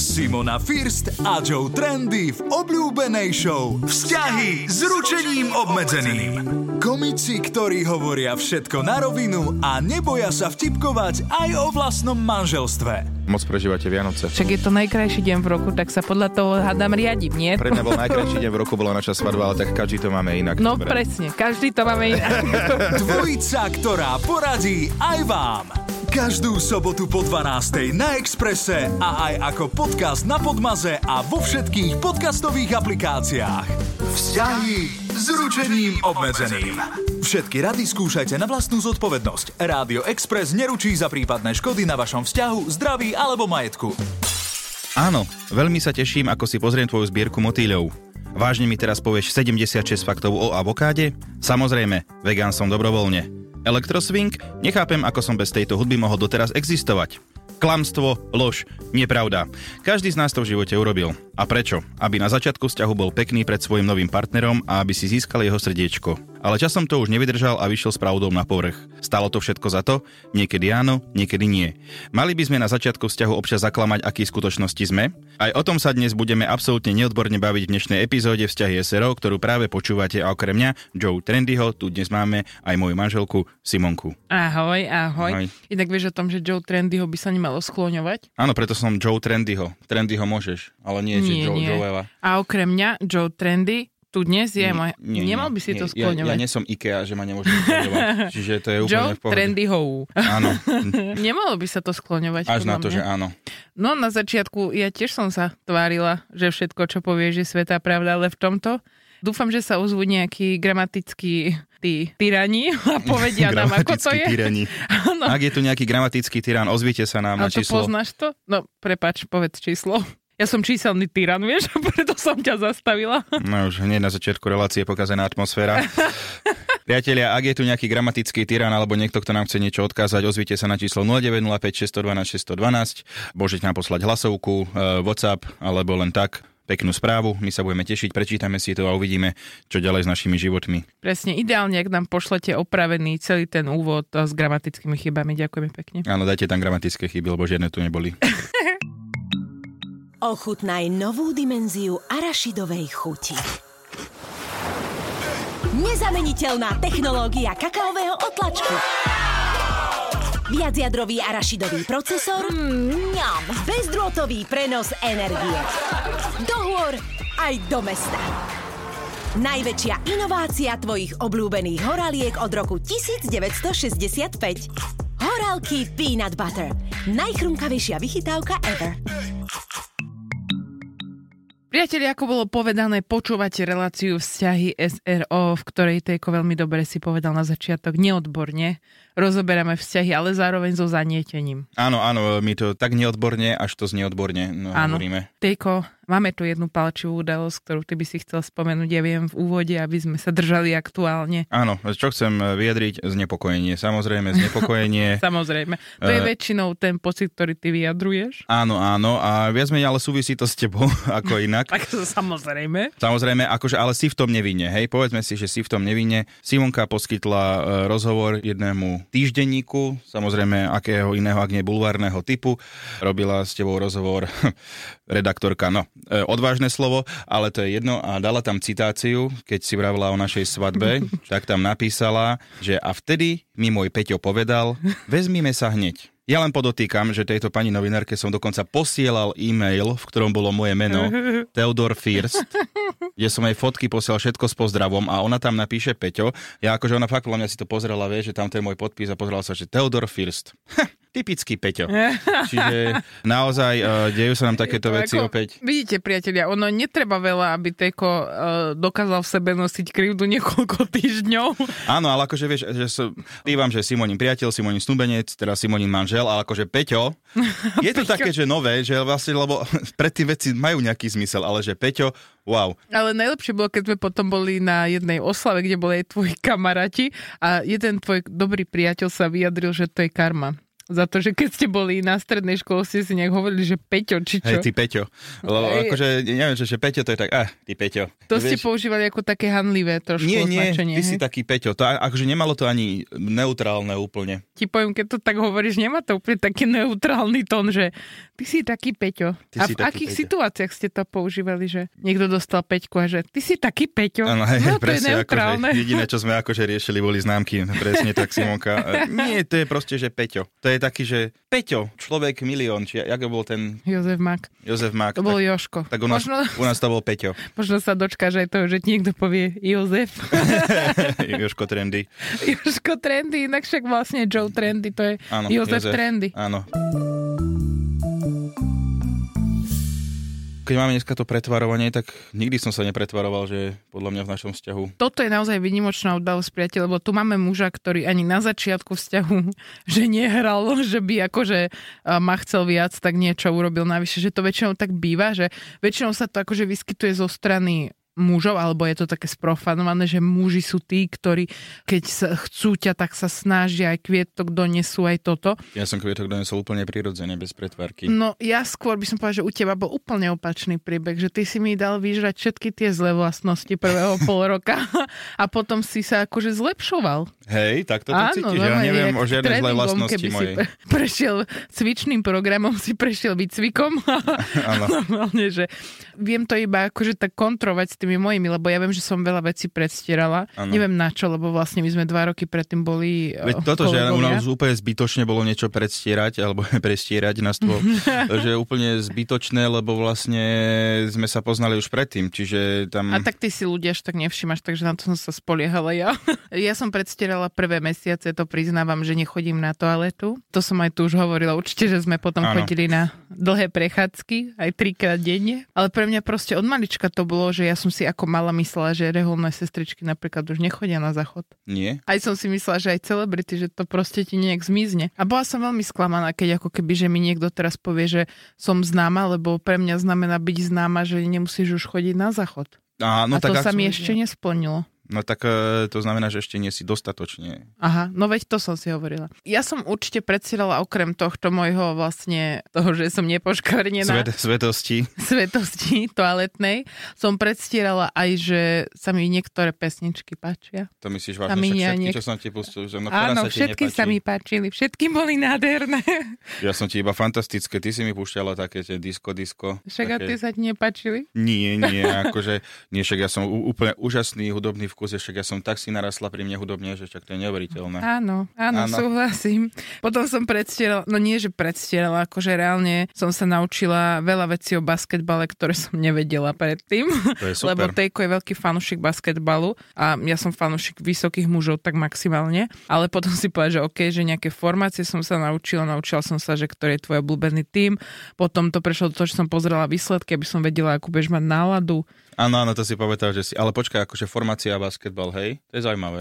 Simona First a Joe Trendy v obľúbenej show Vzťahy s ručením obmedzeným. Komici, ktorí hovoria všetko na rovinu a neboja sa vtipkovať aj o vlastnom manželstve. Moc prežívate Vianoce. Však je to najkrajší deň v roku, tak sa podľa toho hádam riadím, nie? Pre mňa bol najkrajší deň v roku, bola naša svadba, ale tak každý to máme inak. No Dobre. presne, každý to máme inak. Dvojica, ktorá poradí aj vám. Každú sobotu po 12. na Exprese a aj ako podcast na Podmaze a vo všetkých podcastových aplikáciách. Vzťahy s ručením obmedzeným. Všetky rady skúšajte na vlastnú zodpovednosť. Rádio Express neručí za prípadné škody na vašom vzťahu, zdraví alebo majetku. Áno, veľmi sa teším, ako si pozriem tvoju zbierku motýľov. Vážne mi teraz povieš 76 faktov o avokáde? Samozrejme, vegán som dobrovoľne. Elektroswing? Nechápem, ako som bez tejto hudby mohol doteraz existovať. Klamstvo, lož, nepravda. Každý z nás to v živote urobil. A prečo? Aby na začiatku vzťahu bol pekný pred svojim novým partnerom a aby si získal jeho srdiečko. Ale časom to už nevydržal a vyšiel s pravdou na povrch. Stalo to všetko za to? Niekedy áno, niekedy nie. Mali by sme na začiatku vzťahu občas zaklamať, aký skutočnosti sme? Aj o tom sa dnes budeme absolútne neodborne baviť v dnešnej epizóde Vzťahy SRO, ktorú práve počúvate a okrem mňa, Joe Trendyho, tu dnes máme aj moju manželku Simonku. Ahoj, ahoj. Ahoj. Inak vieš o tom, že Joe Trendyho by sa nemalo skloňovať? Áno, preto som Joe Trendyho. Trendyho môžeš, ale nie, že Joe, Joeva. A okrem mňa, Joe Trendy, tu dnes je môj... Nie, Nemal nie, by si nie, to skloňovať. Ja, ja nie som IKEA, že ma nemôžem skloňovať. Čiže to je úplne Joe v pohode. Trendyho. Áno, Nemalo by sa to skloňovať. až na to, mňa. že áno. No na začiatku ja tiež som sa tvárila, že všetko, čo povieš, je svetá pravda, ale v tomto dúfam, že sa ozvú nejakí gramatickí tí tyrani a povedia nám, ako to je. tyrani. Ak je tu nejaký gramatický tyran, ozvite sa nám A na to číslo. poznáš to? No, prepač, povedz číslo. Ja som číselný tyran, vieš, preto som ťa zastavila. No už hneď na začiatku relácie pokazená atmosféra. Priatelia, ak je tu nejaký gramatický tyran alebo niekto, kto nám chce niečo odkázať, ozvite sa na číslo 0905 612 612. Môžete nám poslať hlasovku, e, WhatsApp alebo len tak peknú správu. My sa budeme tešiť, prečítame si to a uvidíme, čo ďalej s našimi životmi. Presne, ideálne, ak nám pošlete opravený celý ten úvod a s gramatickými chybami. Ďakujeme pekne. Áno, dajte tam gramatické chyby, lebo žiadne tu neboli. Ochutnaj novú dimenziu arašidovej chuti. Nezameniteľná technológia kakaového otlačku. Viacjadrový arašidový procesor. Mňam. Bezdrôtový prenos energie. Do hôr aj do mesta. Najväčšia inovácia tvojich obľúbených horaliek od roku 1965. Horálky Peanut Butter. Najchrumkavejšia vychytávka ever. Priatelia, ako bolo povedané, počúvate reláciu vzťahy SRO, v ktorej Tejko veľmi dobre si povedal na začiatok, neodborne rozoberáme vzťahy, ale zároveň so zanietením. Áno, áno, my to tak neodborne, až to znie odborne no, Áno. hovoríme. Tejko, máme tu jednu palčivú udalosť, ktorú ty by si chcel spomenúť, ja viem, v úvode, aby sme sa držali aktuálne. Áno, čo chcem vyjadriť? Znepokojenie. Samozrejme, znepokojenie. Samozrejme. To je Eh. väčšinou ten pocit, ktorý ty vyjadruješ. áno, áno. A viac menej ale súvisí to s tebou, ako inak. Tak samozrejme. Samozrejme, akože, ale si v tom nevinne, hej, povedzme si, že si v tom nevinne. Simonka poskytla e, rozhovor jednému týždenníku, samozrejme, akého iného, ak nie bulvárneho typu. Robila s tebou rozhovor redaktorka, no, e, odvážne slovo, ale to je jedno a dala tam citáciu, keď si vravila o našej svadbe, tak tam napísala, že a vtedy mi môj Peťo povedal, vezmime sa hneď. Ja len podotýkam, že tejto pani novinárke som dokonca posielal e-mail, v ktorom bolo moje meno, Theodor First, kde som jej fotky posielal všetko s pozdravom a ona tam napíše Peťo. Ja akože ona fakt podľa mňa si to pozrela, vie, že tam je môj podpis a pozrela sa, že Theodor First. Typický Peťo. Čiže naozaj uh, dejú sa nám takéto To veci ako- opäť. Vidíte, priatelia, ono netreba veľa, aby Teko uh, dokázal v sebe nosiť krivdu niekoľko týždňov. Áno, ale akože vieš, že som, bývam, že Simonin priateľ, Simonin snúbenec, teda Simonin manžel, ale akože Peťo, je to také, že nové, že vlastne, lebo predtým veci majú nejaký zmysel, ale že Peťo, wow. Ale najlepšie bolo, keď sme potom boli na jednej oslave, kde boli aj tvoji kamaráti a jeden tvoj dobrý priateľ sa vyjadril, že to je karma. Za to, že keď ste boli na strednej škole, ste si nejak hovorili, že Peťo, či čo? Hej, ty Peťo. Lebo Hej. akože, neviem, že, že Peťo to je tak, ah, ty Peťo. to ste Vieš, používali ako také hanlivé trošku Nie, nie, ty si hej? taký Peťo. To akože nemalo to ani neutrálne úplne. Ti poviem, keď to tak hovoríš, nemá to úplne taký neutrálny tón, že ty si taký Peťo. Ty a si v akých Peťo. situáciách ste to používali, že niekto dostal Peťku a že ty si taký Peťo? Áno, hej, no, to je presne, neutrálne. akože jediné, čo sme akože riešili, boli známky. Presne tak, Simonka. Nie, to je proste, že Peťo. To je taký, že Peťo, človek milión, či jak bol ten Jozef Mak. Jozef Mák. To bol tak, Joško. tak u nás, možno, u nás to bol Peťo. možno sa dočkáš aj toho, že niekto povie Jozef. Joško Trendy. Joško Trendy, inak však vlastne Joe Trendy, to je Áno, Jozef, Trendy. Áno. Keď máme dneska to pretvarovanie, tak nikdy som sa nepretvaroval, že podľa mňa v našom vzťahu. Toto je naozaj vynimočná udalosť, priateľ, lebo tu máme muža, ktorý ani na začiatku vzťahu, že nehral, že by akože a, ma chcel viac, tak niečo urobil navyše, že to väčšinou tak býva, že väčšinou sa to akože vyskytuje zo strany mužov, alebo je to také sprofanované, že muži sú tí, ktorí keď sa chcú ťa, tak sa snažia aj kvietok donesú aj toto. Ja som kvietok donesol úplne prirodzene, bez pretvarky. No ja skôr by som povedal, že u teba bol úplne opačný príbeh, že ty si mi dal vyžrať všetky tie zlé vlastnosti prvého pol roka a potom si sa akože zlepšoval. Hej, tak to cítiš. Ja neviem o žiadnej zlej vlastnosti mojej. pre- prešiel cvičným programom, si prešiel výcvikom. Áno. že viem to iba akože tak kontrovať s tými mojimi, lebo ja viem, že som veľa vecí predstierala. Áno. Neviem na čo, lebo vlastne my sme dva roky predtým boli Veď eh, toto, že u nás úplne zbytočne bolo niečo predstierať, alebo prestierať nás to, že úplne zbytočné, lebo vlastne sme sa poznali už predtým, čiže tam... A tak ty si ľudia až tak nevšimáš, takže na to som sa spoliehala ja. Ja som predstierala prvé mesiace, to priznávam, že nechodím na toaletu. To som aj tu už hovorila, určite, že sme potom Áno. chodili na dlhé prechádzky, aj trikrát denne. Ale pre mňa proste od malička to bolo, že ja som si ako mala myslela, že reholné sestričky napríklad už nechodia na záchod. Nie? Aj som si myslela, že aj celebrity, že to proste ti nejak zmizne. A bola som veľmi sklamaná, keď ako keby, že mi niekto teraz povie, že som známa, lebo pre mňa znamená byť známa, že nemusíš už chodiť na záchod. Á, a no to tak sa mi ešte nesplnilo. No tak e, to znamená, že ešte nie si dostatočne. Aha, no veď to som si hovorila. Ja som určite predstierala okrem tohto môjho vlastne toho, že som nepoškvrnená Svet, svetosti. svetosti toaletnej, som predstierala aj, že sa mi niektoré pesničky páčia. To myslíš vážne, mi však všetky, niek- čo som ti pustil, že no, Áno, všetky sa mi páčili, všetky boli nádherné. Ja som ti iba fantastické, ty si mi púšťala také tie disco. Však a také... ty sa ti nepáčili? Nie, nie, akože, nie, však ja som úplne úžasný hudobný vkus, však ja som tak si narasla pri mne hudobne, že však to je neuveriteľné. Áno, áno, Áno. súhlasím. Potom som predstierala, no nie, že predstierala, akože reálne som sa naučila veľa vecí o basketbale, ktoré som nevedela predtým. To je super. Lebo Tejko je veľký fanúšik basketbalu a ja som fanúšik vysokých mužov tak maximálne. Ale potom si povedal, že OK, že nejaké formácie som sa naučila, naučila som sa, že ktorý je tvoj obľúbený tým. Potom to prešlo do toho, že som pozrela výsledky, aby som vedela, akú budeš mať náladu. Áno, áno, to si pamätám, že si... Ale počkaj, akože formácia a basketbal, hej? To je zaujímavé.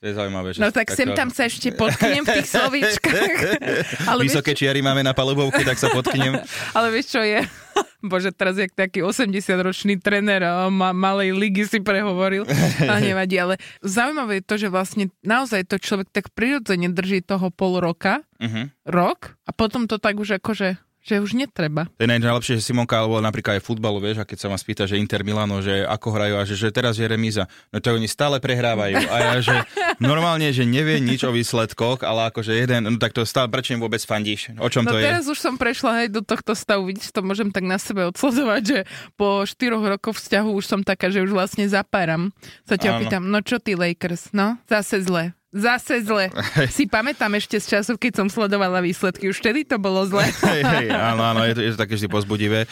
To je zaujímavé. Že No tak sem taká- tam sa ešte potknem v tých slovíčkach. Ale vieš, Vysoké čiary máme na palubovke, tak sa potknem. Ale vieš čo je? Bože, teraz jak taký 80-ročný trenér a ma, malej ligy si prehovoril. A nevadí, ale zaujímavé je to, že vlastne naozaj to človek tak prirodzene drží toho pol roka, Uh-huh. rok a potom to tak už akože že už netreba. To je naj- najlepšie, že Simonka, alebo napríklad aj futbalu, vieš, a keď sa ma spýta, že Inter Milano, že ako hrajú a že, že teraz je remíza, no to oni stále prehrávajú. A ja, že normálne, že nevie nič o výsledkoch, ale akože jeden, no tak to stále, prečo im vôbec fandíš? O čom No to je? teraz už som prešla aj do tohto stavu, vidíš, to môžem tak na sebe odsledovať, že po štyroch rokoch vzťahu už som taká, že už vlastne zapáram. Sa ťa Áno. opýtam, no čo ty Lakers, no? Zase zle. Zase zle. si pamätám ešte z času, keď som sledovala výsledky. Už vtedy to bolo zle. Hej, hej, áno, áno, je to, je to také vždy pozbudivé.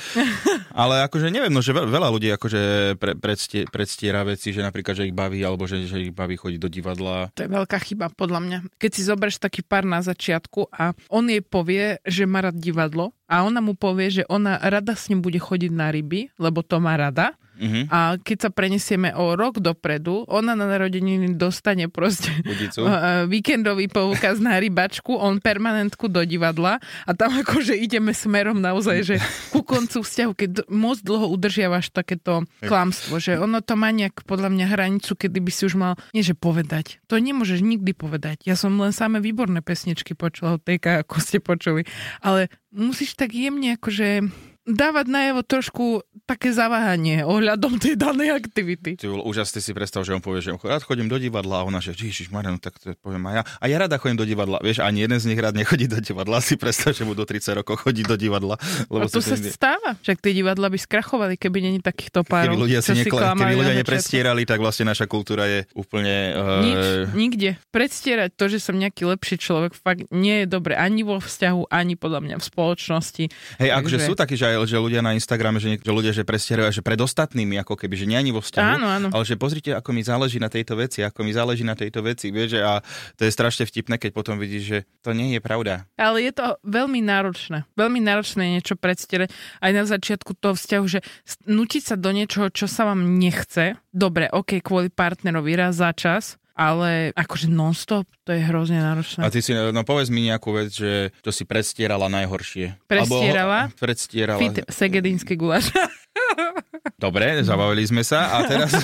Ale akože neviem, no, že veľ- veľa ľudí akože pre, predstie, predstiera veci, že napríklad, že ich baví, alebo že, že ich baví chodiť do divadla. To je veľká chyba, podľa mňa. Keď si zoberieš taký pár na začiatku a on jej povie, že má rád divadlo a ona mu povie, že ona rada s ním bude chodiť na ryby, lebo to má rada. Mhm. A keď sa prenesieme o rok dopredu, ona na narodeniny dostane proste Budicu. víkendový poukaz na rybačku, on permanentku do divadla a tam akože ideme smerom naozaj, že ku koncu vzťahu, keď moc dlho udržiavaš takéto klamstvo, že ono to má nejak podľa mňa hranicu, kedy by si už mal, nie že povedať, to nemôžeš nikdy povedať. Ja som len samé výborné pesničky počula od tejka, ako ste počuli, ale musíš tak jemne akože dávať najavo trošku také zaváhanie ohľadom tej danej aktivity. Ty vole, úžasne si predstav, že on povie, že rád chodím do divadla a ona, že Ježiš Marian, tak to poviem aj ja. A ja rada chodím do divadla. Vieš, ani jeden z nich rád nechodí do divadla. Si predstav, že budú 30 rokov chodiť do divadla. A Lebo to si sa to- stáva. Však tie divadla by skrachovali, keby není takýchto Keby párov. ľudia, si nekla, keby ľudia neprestierali, tak vlastne naša kultúra je úplne... Nič, Uh, nikde. Predstierať to, že som nejaký lepší človek, fakt nie je dobre ani vo vzťahu, ani podľa mňa v spoločnosti. hej, akože sú takí, že, aj, že ľudia na Instagrame, že, niek- že ľudia, že prestierajú, že pred ostatnými, ako keby, že nie ani vo vzťahu. Áno, áno. Ale že pozrite, ako mi záleží na tejto veci, ako mi záleží na tejto veci, vieš, a to je strašne vtipné, keď potom vidíš, že to nie je pravda. Ale je to veľmi náročné. Veľmi náročné niečo predstierať aj na začiatku toho vzťahu, že nutiť sa do niečoho, čo sa vám nechce. Dobre, ok, kvôli partnerovi raz za čas, ale akože non-stop, to je hrozne náročné. A ty si, no povedz mi nejakú vec, že čo si predstierala najhoršie. Predstierala? Alebo, predstierala. Fit segedínsky guláš. Dobre, zabavili sme sa a teraz...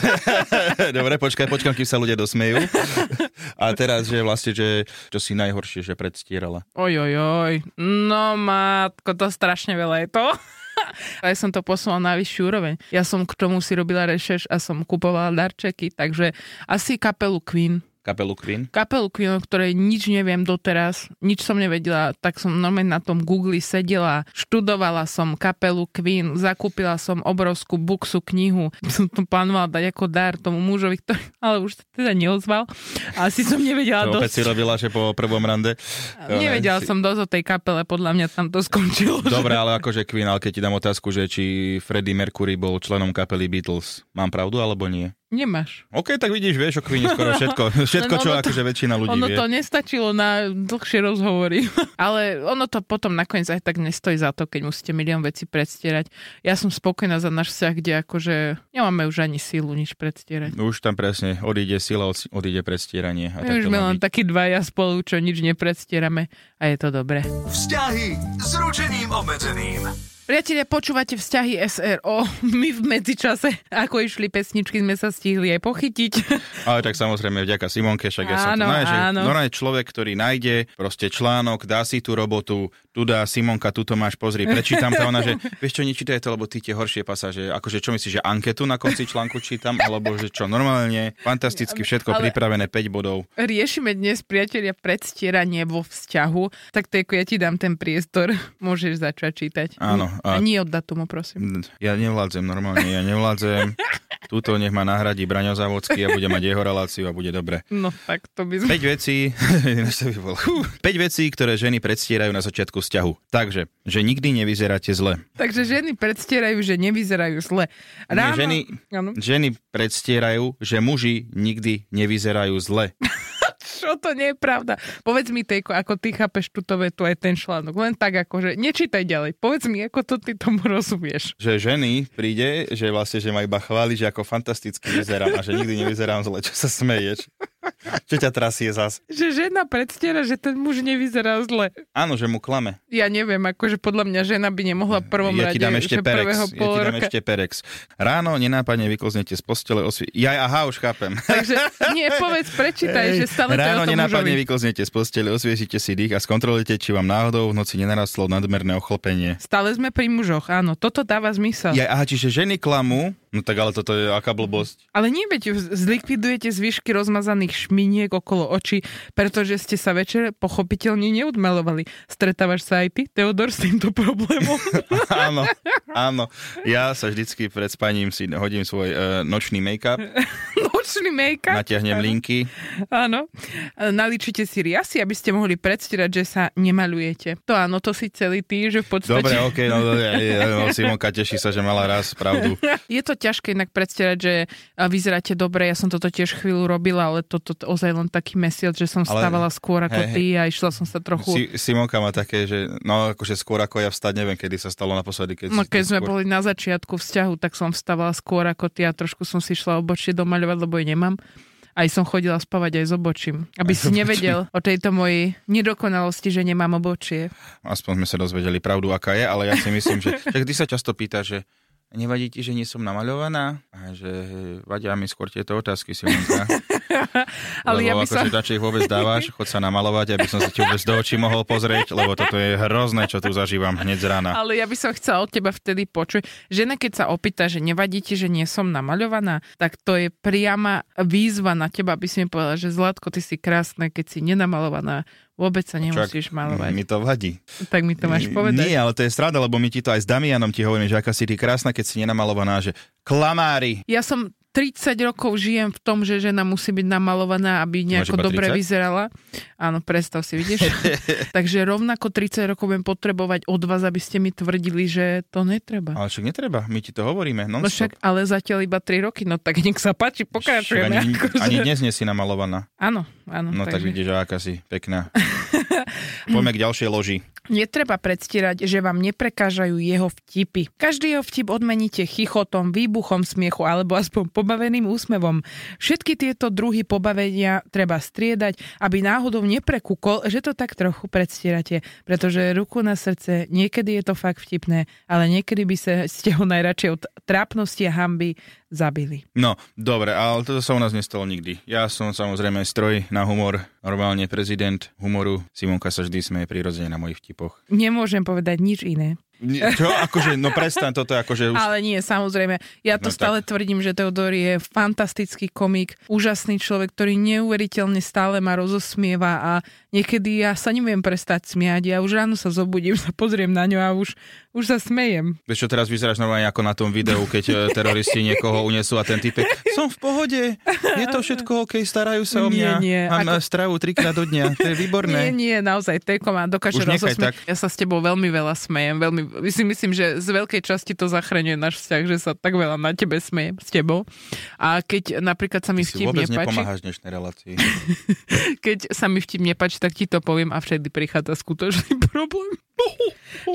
Dobre, počkaj, počkám, kým sa ľudia dosmejú. A teraz, že vlastne, že čo si najhoršie, že predstierala. Oj, oj, oj. No matko, to strašne veľa je to. A ja som to posunula na vyššiu úroveň. Ja som k tomu si robila rešeš a som kupovala darčeky, takže asi kapelu Queen. Kapelu Queen. Kapelu Queen, o ktorej nič neviem doteraz, nič som nevedela, tak som normálne na tom Google sedela, študovala som kapelu Queen, zakúpila som obrovskú buksu knihu, som to plánovala dať ako dar tomu mužovi, ktorý ale už teda neozval. Asi som nevedela To opäť si dosť. robila, že po prvom rande. Nevedela Si- som dosť o tej kapele, podľa mňa tam to skončilo. že- Dobre, ale akože Queen, ale keď ti dám otázku, že či Freddie Mercury bol členom kapely Beatles, mám pravdu alebo nie? Nemáš. OK, tak vidíš, vieš o Queene skoro všetko. Všetko, Len čo ono to- akože väčšina ľudí Ono vie. to nestačilo na dlhšie rozhovory. Ale ono to potom nakoniec aj tak nestojí za to, keď musíte milión vecí predstierať. Ja som spokojná za náš vzťah, kde akože nemáme už ani sílu nič predstierať. Už tam presne odíde sila, od- odíde predstieranie. A tak už sme len takí dvaja spolu, čo nič nepredstierame a je to dobré. Vzťahy s ručením obmedzeným. Priatelia, počúvate vzťahy SRO. My v medzičase, ako išli pesničky, sme sa stihli aj pochytiť. Ale tak samozrejme vďaka Simonke, však ja som to Áno, nájde, že človek, ktorý nájde proste článok, dá si tú robotu, tu dá Simonka, tuto máš, pozri, prečítam to ona, že vieš čo, nečítaj to, lebo ty tie horšie pasáže, akože čo myslíš, že anketu na konci článku čítam, alebo že čo, normálne, fantasticky všetko Ale- pripravené, 5 bodov. Riešime dnes, priatelia, predstieranie vo vzťahu. Tak to ja ti dám ten priestor. Môžeš začať čítať. Áno, A a- nie od datumu, prosím. Ja nevládzem normálne, ja nevládzem. Tuto nech ma nahradí Braňo Závodský a bude mať jeho reláciu a bude dobre. No tak to by sme... 5 vecí, ináč to by bolo. 5 vecí, ktoré ženy predstierajú na začiatku vzťahu. Takže, že nikdy nevyzeráte zle. Takže ženy predstierajú, že nevyzerajú zle. Nie, ženy, Áno. ženy predstierajú, že muži nikdy nevyzerajú zle. Čo to nie je pravda? Povedz mi, Tejko, ako ty chápeš túto vetu aj ten článok. Len tak akože, nečítaj ďalej. Povedz mi, ako to ty tomu rozumieš. Že ženy príde, že vlastne, že ma iba chváli, že ako fantasticky vyzerám a že nikdy nevyzerám zle. Čo sa smeješ? Čo ťa trasie zas? Že žena predstiera, že ten muž nevyzerá zle. Áno, že mu klame. Ja neviem, akože podľa mňa žena by nemohla v prvom ja rade, ti dám ešte perex. prvého Ja ti dám ešte perex. Ráno nenápadne vyklznete z postele osvi... Ja, aha, už chápem. Takže nie, povedz, prečítaj, že stále Ráno nenápadne mužovi. z postele, osviežite si dých a skontrolujte, či vám náhodou v noci nenarastlo nadmerné ochlpenie. Stále sme pri mužoch, áno, toto dáva zmysel. Ja, aha, čiže ženy klamú, no tak ale toto je aká blbosť. Ale nie, veď zlikvidujete zvyšky rozmazaných šminiek okolo očí, pretože ste sa večer pochopiteľne neodmalovali. Stretávaš sa aj ty, Teodor, s týmto problémom? áno, áno. Ja sa vždycky pred spaním si hodím svoj uh, nočný make-up. nočný make-up. Natiahnem linky. Áno. Naličite si riasy, aby ste mohli predstierať, že sa nemalujete. To áno, to si celý tý, že v podstate... Dobre, okej, no, no, Simonka teší sa, že mala raz pravdu. Je to ťažké inak predstierať, že vyzeráte dobre. Ja som toto tiež chvíľu robila, ale toto to, to ozaj len taký mesiac, že som stávala skôr ako hej, ty a išla som sa trochu... Si, Simonka má také, že no akože skôr ako ja vstať, neviem, kedy sa stalo naposledy. Keď no keď sme skôr... boli na začiatku vzťahu, tak som vstávala skôr ako ty a trošku som si šla obočie domaľovať, lebo je nemám. Aj som chodila spávať aj s obočím. Aby aj si nevedel o tejto mojej nedokonalosti, že nemám obočie. Aspoň sme sa dozvedeli pravdu, aká je, ale ja si myslím, že... Tak ty sa často pýta, že nevadí ti, že nie som namaľovaná? A že vadia mi skôr tieto otázky, Simonka. ale lebo ja by akože som... ich vôbec dávaš, chod sa namalovať, aby som sa ti vôbec do očí mohol pozrieť, lebo toto je hrozné, čo tu zažívam hneď z rána. Ale ja by som chcela od teba vtedy počuť. Žena, keď sa opýta, že nevadí ti, že nie som namaľovaná, tak to je priama výzva na teba, aby si mi povedala, že Zlatko, ty si krásne, keď si nenamalovaná Vôbec sa nemusíš Čak, malovať. Mi to vadí. Tak mi to máš povedať. Nie, ale to je strada, lebo my ti to aj s Damianom ti hovoríme, že aká si ty krásna, keď si nenamalovaná, že klamári. Ja som 30 rokov žijem v tom, že žena musí byť namalovaná, aby nejako dobre vyzerala. Áno, predstav si, vidíš? Takže rovnako 30 rokov budem potrebovať od vás, aby ste mi tvrdili, že to netreba. Ale však netreba, my ti to hovoríme. No však, ale zatiaľ iba 3 roky, no tak nech sa páči, pokračujeme. Ani, akože... ani dnes nie si namalovaná. Áno, áno. No takže... tak vidíš, aká si pekná. Poďme k ďalšej loži. Netreba predstierať, že vám neprekážajú jeho vtipy. Každý jeho vtip odmeníte chichotom, výbuchom smiechu alebo aspoň pobaveným úsmevom. Všetky tieto druhy pobavenia treba striedať, aby náhodou neprekúkol, že to tak trochu predstierate, pretože ruku na srdce, niekedy je to fakt vtipné, ale niekedy by sa ste ho najradšej od trápnosti a hamby zabili. No, dobre, ale toto sa u nás nestalo nikdy. Ja som samozrejme stroj na humor, normálne prezident humoru. Simonka sa vždy smeje prirodzene na mojich vtipoch. Nemôžem povedať nič iné. Čo? Akože, no prestaň, toto je akože už... Ale nie, samozrejme. Ja to no, stále tak. tvrdím, že Teodor je fantastický komik, úžasný človek, ktorý neuveriteľne stále ma rozosmieva a niekedy ja sa neviem prestať smiať. Ja už ráno sa zobudím, sa pozriem na ňu a už, už sa smejem. Vieš čo, teraz vyzeráš normálne ako na tom videu, keď e, teroristi niekoho unesú a ten typek, som v pohode, je to všetko OK, starajú sa o mňa, nie, nie. mám ako... stravu trikrát do dňa, to je výborné. Nie, nie, naozaj, Tejko ma dokáže rozosmieť. Ja sa s tebou veľmi veľa smejem, veľmi si myslím, že z veľkej časti to zachraňuje náš vzťah, že sa tak veľa na tebe smejem s tebou. A keď napríklad sa mi Ty vtip vôbec nepáči... nepomáhaš dnešnej relácii. keď sa mi vtip nepáči, tak ti to poviem a vtedy prichádza skutočný problém.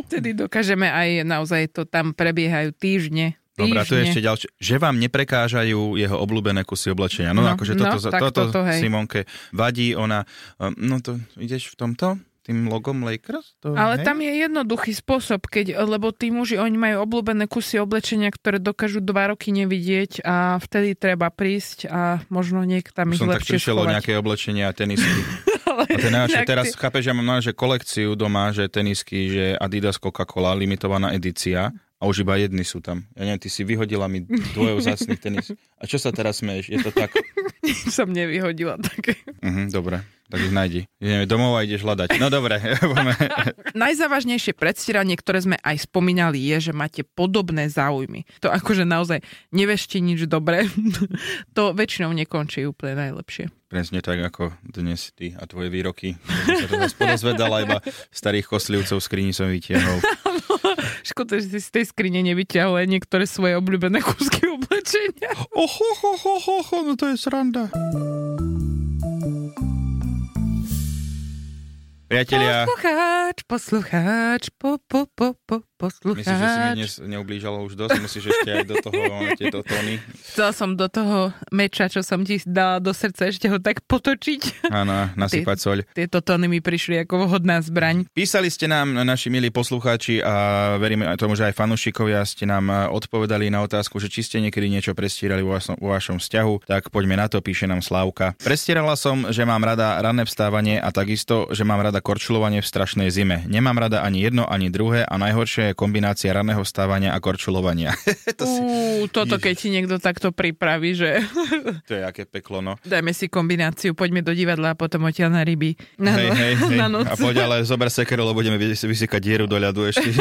Vtedy dokážeme aj naozaj to tam prebiehajú týždne, Dobre, to je ešte ďalšie. Že vám neprekážajú jeho obľúbené kusy oblečenia. No, no akože toto, no, toto, toto Simonke vadí, ona, um, no to ideš v tomto? Tým logom Lakers? To, Ale hej? tam je jednoduchý spôsob, keď, lebo tí muži, oni majú obľúbené kusy oblečenia, ktoré dokážu dva roky nevidieť a vtedy treba prísť a možno niekto tam ich som lepšie tak prišiel o nejaké oblečenia a tenisky. a to je najlepšie, teraz ty... chápeš, že mám že kolekciu doma, že tenisky, že Adidas Coca-Cola, limitovaná edícia a už iba jedny sú tam. Ja neviem, ty si vyhodila mi dvoje vzácných tenis. A čo sa teraz smeješ? Je to tak? Som nevyhodila také. Uh-huh, dobre tak ich nájdi. Ideme domov a ideš hľadať. No dobre. Najzávažnejšie predstieranie, ktoré sme aj spomínali, je, že máte podobné záujmy. To akože naozaj nevešte nič dobré. to väčšinou nekončí úplne najlepšie. Presne tak, ako dnes ty a tvoje výroky. Som sa to zase podozvedala, iba starých koslivcov skrini som vytiahol. Škoda, že si z tej skrine nevyťahol aj niektoré svoje obľúbené kúsky oblečenia. Oho, ho, ho, ho, ho, no to je sranda. Priatelia... Poslucháč, poslucháč, po, po, po, po, poslucháč. Myslíš, že si mi dnes neublížalo už dosť? Musíš ešte aj do toho tieto tóny? Chcela som do toho meča, čo som ti dala do srdca, ešte ho tak potočiť. Áno, nasypať soľ. Tieto tóny mi prišli ako vhodná zbraň. Písali ste nám, naši milí poslucháči, a veríme tomu, že aj fanúšikovia ste nám odpovedali na otázku, že či ste niekedy niečo prestierali vo vašom, vo vašom vzťahu, tak poďme na to, píše nám Slávka. Prestierala som, že mám rada ranné vstávanie a takisto, že mám rada korčulovanie v strašnej zime. Nemám rada ani jedno, ani druhé a najhoršie je kombinácia raného stávania a korčulovania. to si... Uú, toto Ježiš. keď ti niekto takto pripraví, že... to je aké peklo, no. Dajme si kombináciu, poďme do divadla a potom odtiaľ na ryby. Na, hej, hej, hej. Na noc. A poď ale zober sekeru, lebo budeme vysykať dieru do ľadu ešte.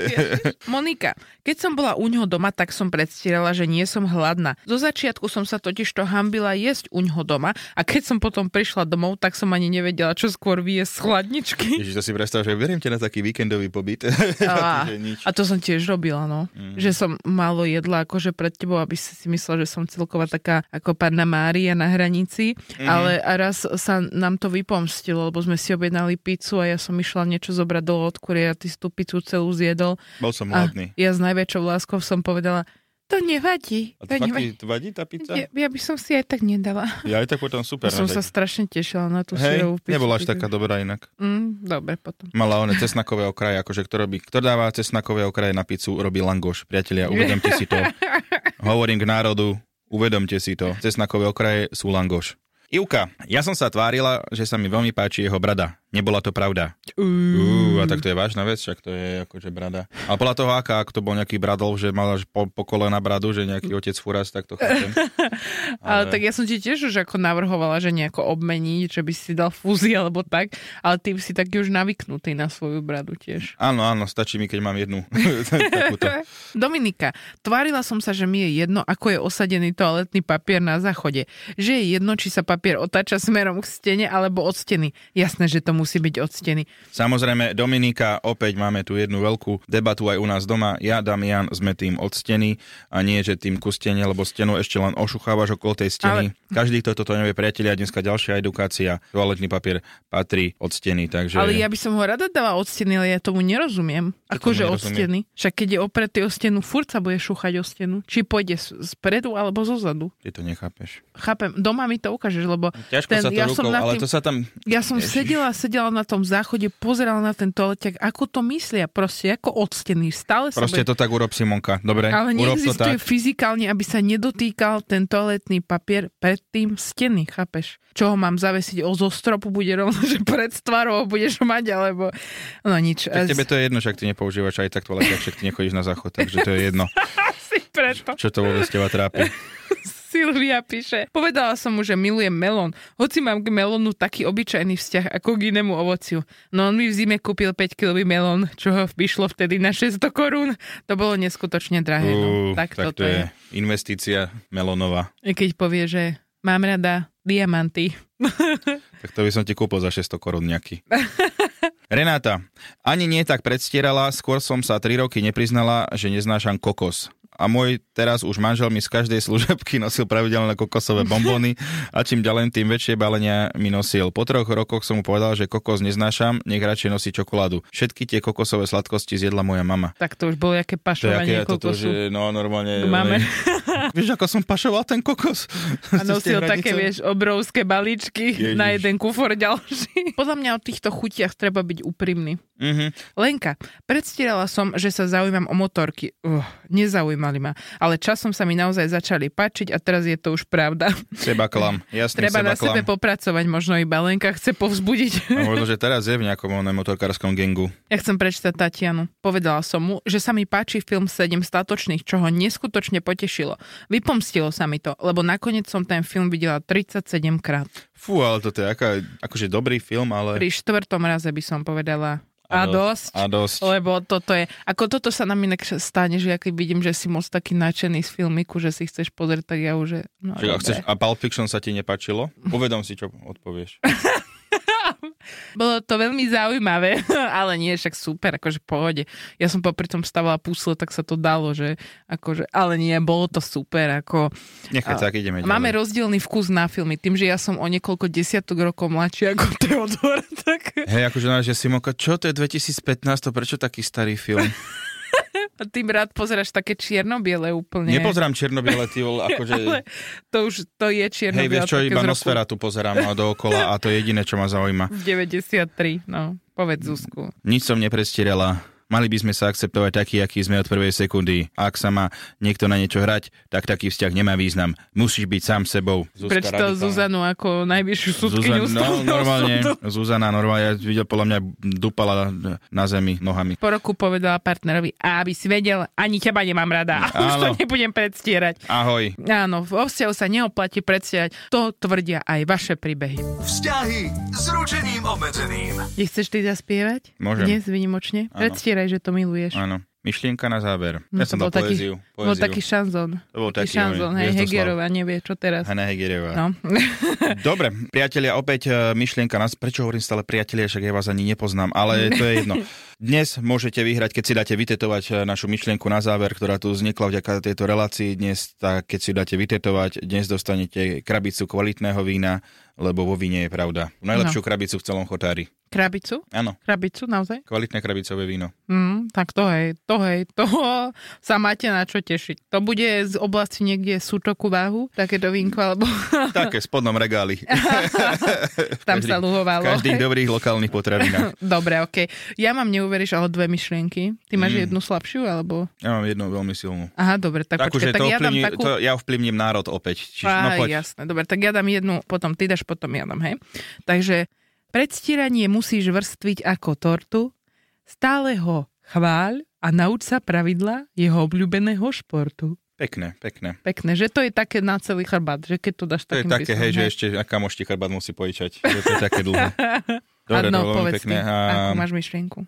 Monika, keď som bola u ňoho doma, tak som predstierala, že nie som hladná. Zo začiatku som sa totiž to hambila jesť u ňoho doma a keď som potom prišla domov, tak som ani nevedela, čo skôr vie z chladničky. Ježiš, to si predstav, že beriem ťa na taký víkendový pobyt. A, a to som tiež robila, no. Mm. Že som málo jedla akože pred tebou, aby si si myslela, že som celková taká ako panna Mária na hranici, mm. ale a raz sa nám to vypomstilo, lebo sme si objednali pizzu a ja som išla niečo zobrať do odkurie a ty si tú pizzu celú zjedol. Bol som hladný. Ja s najväčšou láskou som povedala, to nevadí. A to, to nevadí. vadí tá pizza? Ja, ja by som si aj tak nedala. Ja aj tak potom super. Ja som sa strašne tešila na tú Hej, syrovú pizzu. nebola až taká dobrá inak. Mm, dobre, potom. Mala one cesnakové okraje, akože kto robí, kto dáva cesnakové okraje na pizzu, robí langoš. Priatelia, uvedomte si to. Hovorím k národu, uvedomte si to. Cesnakové okraje sú langoš. Ivka, ja som sa tvárila, že sa mi veľmi páči jeho brada. Nebola to pravda. Uh, a tak to je vážna vec, však to je akože brada. Ale podľa toho, aká, ak to bol nejaký bradol, že mal až po, po kolena bradu, že nejaký otec furas, tak to chápem. Ale... ale tak ja som ti tiež už ako navrhovala, že nejako obmeniť, že by si dal fúzi alebo tak, ale ty si taký už navyknutý na svoju bradu tiež. Áno, áno, stačí mi, keď mám jednu Dominika, tvárila som sa, že mi je jedno, ako je osadený toaletný papier na záchode. Že je jedno, či sa papier otáča smerom k stene alebo od steny. Jasné, že to musí byť od steny. Samozrejme, Dominika, opäť máme tu jednu veľkú debatu aj u nás doma. Ja, Damian, sme tým od steny a nie, že tým ku stene, lebo stenu ešte len ošuchávaš okolo tej steny. Ale... Každý, kto toto nevie, priatelia, dneska ďalšia edukácia. Toaletný papier patrí od steny, takže... Ale ja by som ho rada dala od steny, ale ja tomu nerozumiem. Akože od steny. Však keď je opretý o stenu, furt sa bude šúchať o stenu. Či pôjde spredu alebo zo zadu. Ty to nechápeš. Chápem. Doma mi to ukážeš, lebo... Ťažko ten, sa to ja rukou, som ale tým, to sa tam... Ja som Ježiš. sedela, sedela na tom záchode, pozerala na ten toaleťak, ako to myslia, proste ako odstený. Stále proste bude... to tak urob Simonka, dobre? Ale neexistuje to tak. fyzikálne, aby sa nedotýkal ten toaletný papier pred tým steny, chápeš? Čo ho mám zavesiť o zo stropu, bude rovno, že pred stvarou budeš mať, alebo... No nič. Tak tebe to je jedno, však ty nepoužívaš aj tak toaleťak, však ty nechodíš na záchod, takže to je jedno. Asi preto. Čo to vôbec teba trápi? Silvia píše. Povedala som mu, že milujem melón, hoci mám k melónu taký obyčajný vzťah ako k inému ovociu. No on mi v zime kúpil 5 kilový melón, čo ho vyšlo vtedy na 600 korún. To bolo neskutočne drahé. No. Uh, tak, tak to je, je investícia melónová. I keď povie, že mám rada diamanty. tak to by som ti kúpil za 600 korún nejaký. Renáta, ani nie tak predstierala, skôr som sa 3 roky nepriznala, že neznášam kokos a môj teraz už manžel mi z každej služebky nosil pravidelné kokosové bombóny a čím ďalej tým väčšie balenia mi nosil. Po troch rokoch som mu povedal, že kokos neznášam, nech radšej nosí čokoládu. Všetky tie kokosové sladkosti zjedla moja mama. Tak to už bolo jaké pašovanie to kokosu. Toto, že no normálne... Máme. vieš, ako som pašoval ten kokos? A nosil také, vieš, obrovské balíčky Ježiš. na jeden kufor ďalší. Podľa mňa o týchto chutiach treba byť úprimný. Mm-hmm. Lenka, predstierala som, že sa zaujímam o motorky. Uh, nezaujímali ma. Ale časom sa mi naozaj začali páčiť a teraz je to už pravda. Seba klam. Jasný, Treba seba na klam. sebe popracovať, možno iba Lenka chce povzbudiť. A možno, že teraz je v nejakom motorkárskom gengu. Ja chcem prečítať Tatianu. Povedala som mu, že sa mi páči film 7 statočných, čo ho neskutočne potešilo. Vypomstilo sa mi to, lebo nakoniec som ten film videla 37 krát. Fú, ale toto je aká, akože dobrý film, ale... Pri štvrtom raze by som povedala a, dosť, a dosť. Lebo toto je, ako toto sa nám inak stane, že ja keď vidím, že si moc taký nadšený z filmiku, že si chceš pozrieť, tak ja už... No, a, chceš, a Pulp Fiction sa ti nepačilo? Uvedom si, čo odpovieš. Bolo to veľmi zaujímavé, ale nie, však super, akože pohode. Ja som popri tom stavala pusle, tak sa to dalo, že akože, ale nie, bolo to super, ako... Nechaj tak, ideme ďalej. Máme rozdielný vkus na filmy, tým, že ja som o niekoľko desiatok rokov mladší ako Teodor, tak... Hej, akože, že Simonka, čo to je 2015, prečo taký starý film? A ty rád pozeráš také čierno-biele úplne. Nepozerám čierno-biele, ty vol, akože... Ale to už, to je čierno-biele. Hej, vieš čo, iba Nosfera tu pozerám a dookola a to je jediné, čo ma zaujíma. 93, no. Povedz Zuzku. Nič som neprestierala. Mali by sme sa akceptovať taký, aký sme od prvej sekundy. Ak sa má niekto na niečo hrať, tak taký vzťah nemá význam. Musíš byť sám sebou. Radikálna. Zuzanu ako najvyššiu súdkyňu Zuzan, no, normálne, súdu. Zuzana normálne, ja videl, podľa mňa dupala na zemi nohami. Po roku povedala partnerovi, aby si vedel, ani teba nemám rada. A už to nebudem predstierať. Ahoj. Áno, vo vzťahu sa neoplatí predstierať. To tvrdia aj vaše príbehy. Vzťahy s ručením obmedzeným. Nechceš ty zaspievať? Môžem. Dnes vynimočne? Áno. Predstieraj, že to miluješ. Áno. Myšlienka na záver. No ja som bol dal taký, poéziu. bol poéziu. taký šanzón. To bol taký, šanzón, oj, hej. Hegerová nevie, čo teraz. Hanna Hegeriová. No. Dobre, priatelia, opäť e, myšlienka nás, prečo hovorím stále priatelia, však ja vás ani nepoznám, ale to je jedno. Dnes môžete vyhrať, keď si dáte vytetovať e, našu myšlienku na záver, ktorá tu vznikla vďaka tejto relácii dnes, tak keď si dáte vytetovať, dnes dostanete krabicu kvalitného vína, lebo vo víne je pravda. Najlepšiu krabicu v celom chotári. Krabicu? Áno, Krabicu, naozaj? kvalitné krabicové víno. Mm, tak to hej, to hej, toho sa máte na čo tešiť. To bude z oblasti niekde sútoku váhu, takéto vínko, alebo Také v spodnom regáli. tam Každý- sa luhovalo. Každých dobrých lokálnych potravinách. Dobre, okej. Ja mám, neuveríš, ale dve myšlienky. Ty máš Mm. jednu slabšiu, alebo... Ja mám jednu veľmi silnú. Aha, dobre, tak Takú, počkaj, tak to ja dám takú... to, ja ovplyvním národ opäť. Čiže, Á, no poď. jasné, dobre, tak ja dám jednu, potom ty dáš, potom ja dám, hej. Takže predstieranie musíš vrstviť ako tortu, stále ho chváľ a nauč sa pravidla jeho obľúbeného športu. Pekné, pekné. Pekné, že to je také na celý chrbát, že keď to dáš To je také, písmom, hej, že ešte kamoš ti chrbát musí pojičať. Že to je také dlhé. Dobre, veľmi povedz pekné. ty, A akú máš myšlienku.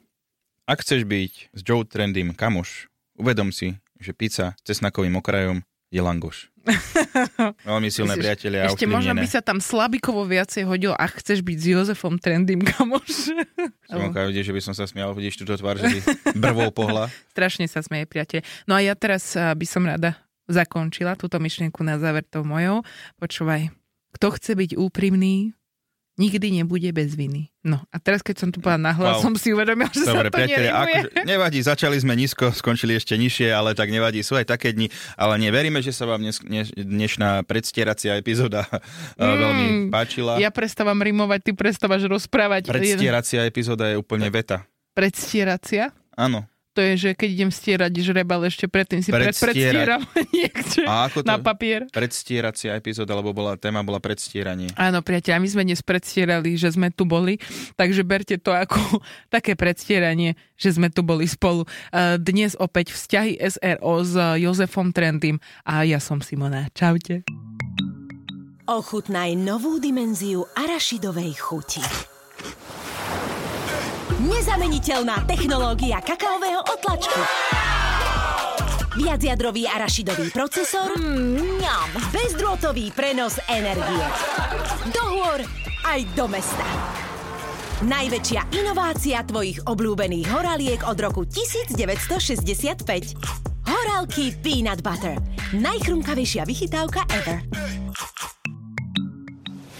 ak chceš byť s Joe Trendym kamoš, uvedom si, že pizza s cesnakovým okrajom je langoš. Veľmi silné Myslíš, priatelia Ešte možno by sa tam slabikovo viacej hodil, ak chceš byť s Jozefom Trendym, kamoš. Simonka, vidíš, že by som sa smial, vidíš túto tvár, že by brvou pohla. Strašne sa smeje, priateľ. No a ja teraz a, by som rada zakončila túto myšlienku na záver tou mojou. Počúvaj, kto chce byť úprimný, nikdy nebude bez viny. No a teraz, keď som tu povedala nahlas, Wow. som si uvedomil, že Dobre, sa to nerimuje. akože, nevadí, začali sme nízko, skončili ešte nižšie, ale tak nevadí, sú aj také dni, ale neveríme, že sa vám dnes, dneš, dnešná predstieracia epizóda mm, veľmi páčila. Ja prestávam rimovať, ty prestávaš rozprávať. Predstieracia epizóda je úplne veta. Predstieracia? Áno. To je, že keď idem stierať žrebal, ešte predtým si pred, Predstierať. predstieram niekde A ako to? na papier. Predstieracia epizóda, lebo bola, téma bola predstieranie. Áno, priateľ, my sme dnes predstierali, že sme tu boli, takže berte to ako také predstieranie, že sme tu boli spolu. Eh, Dnes opäť vzťahy SRO s Jozefom Trendym a ja som Simona. Čaute. Ochutnaj novú dimenziu arašidovej chuti. Nezameniteľná technológia kakaového otlačku. Viacjadrový arašidový procesor. Mňam. Bezdrôtový prenos energie. Do hôr aj do mesta. Najväčšia inovácia tvojich obľúbených horaliek od roku 1965. Horálky Peanut Butter. Najchrumkavejšia vychytávka ever.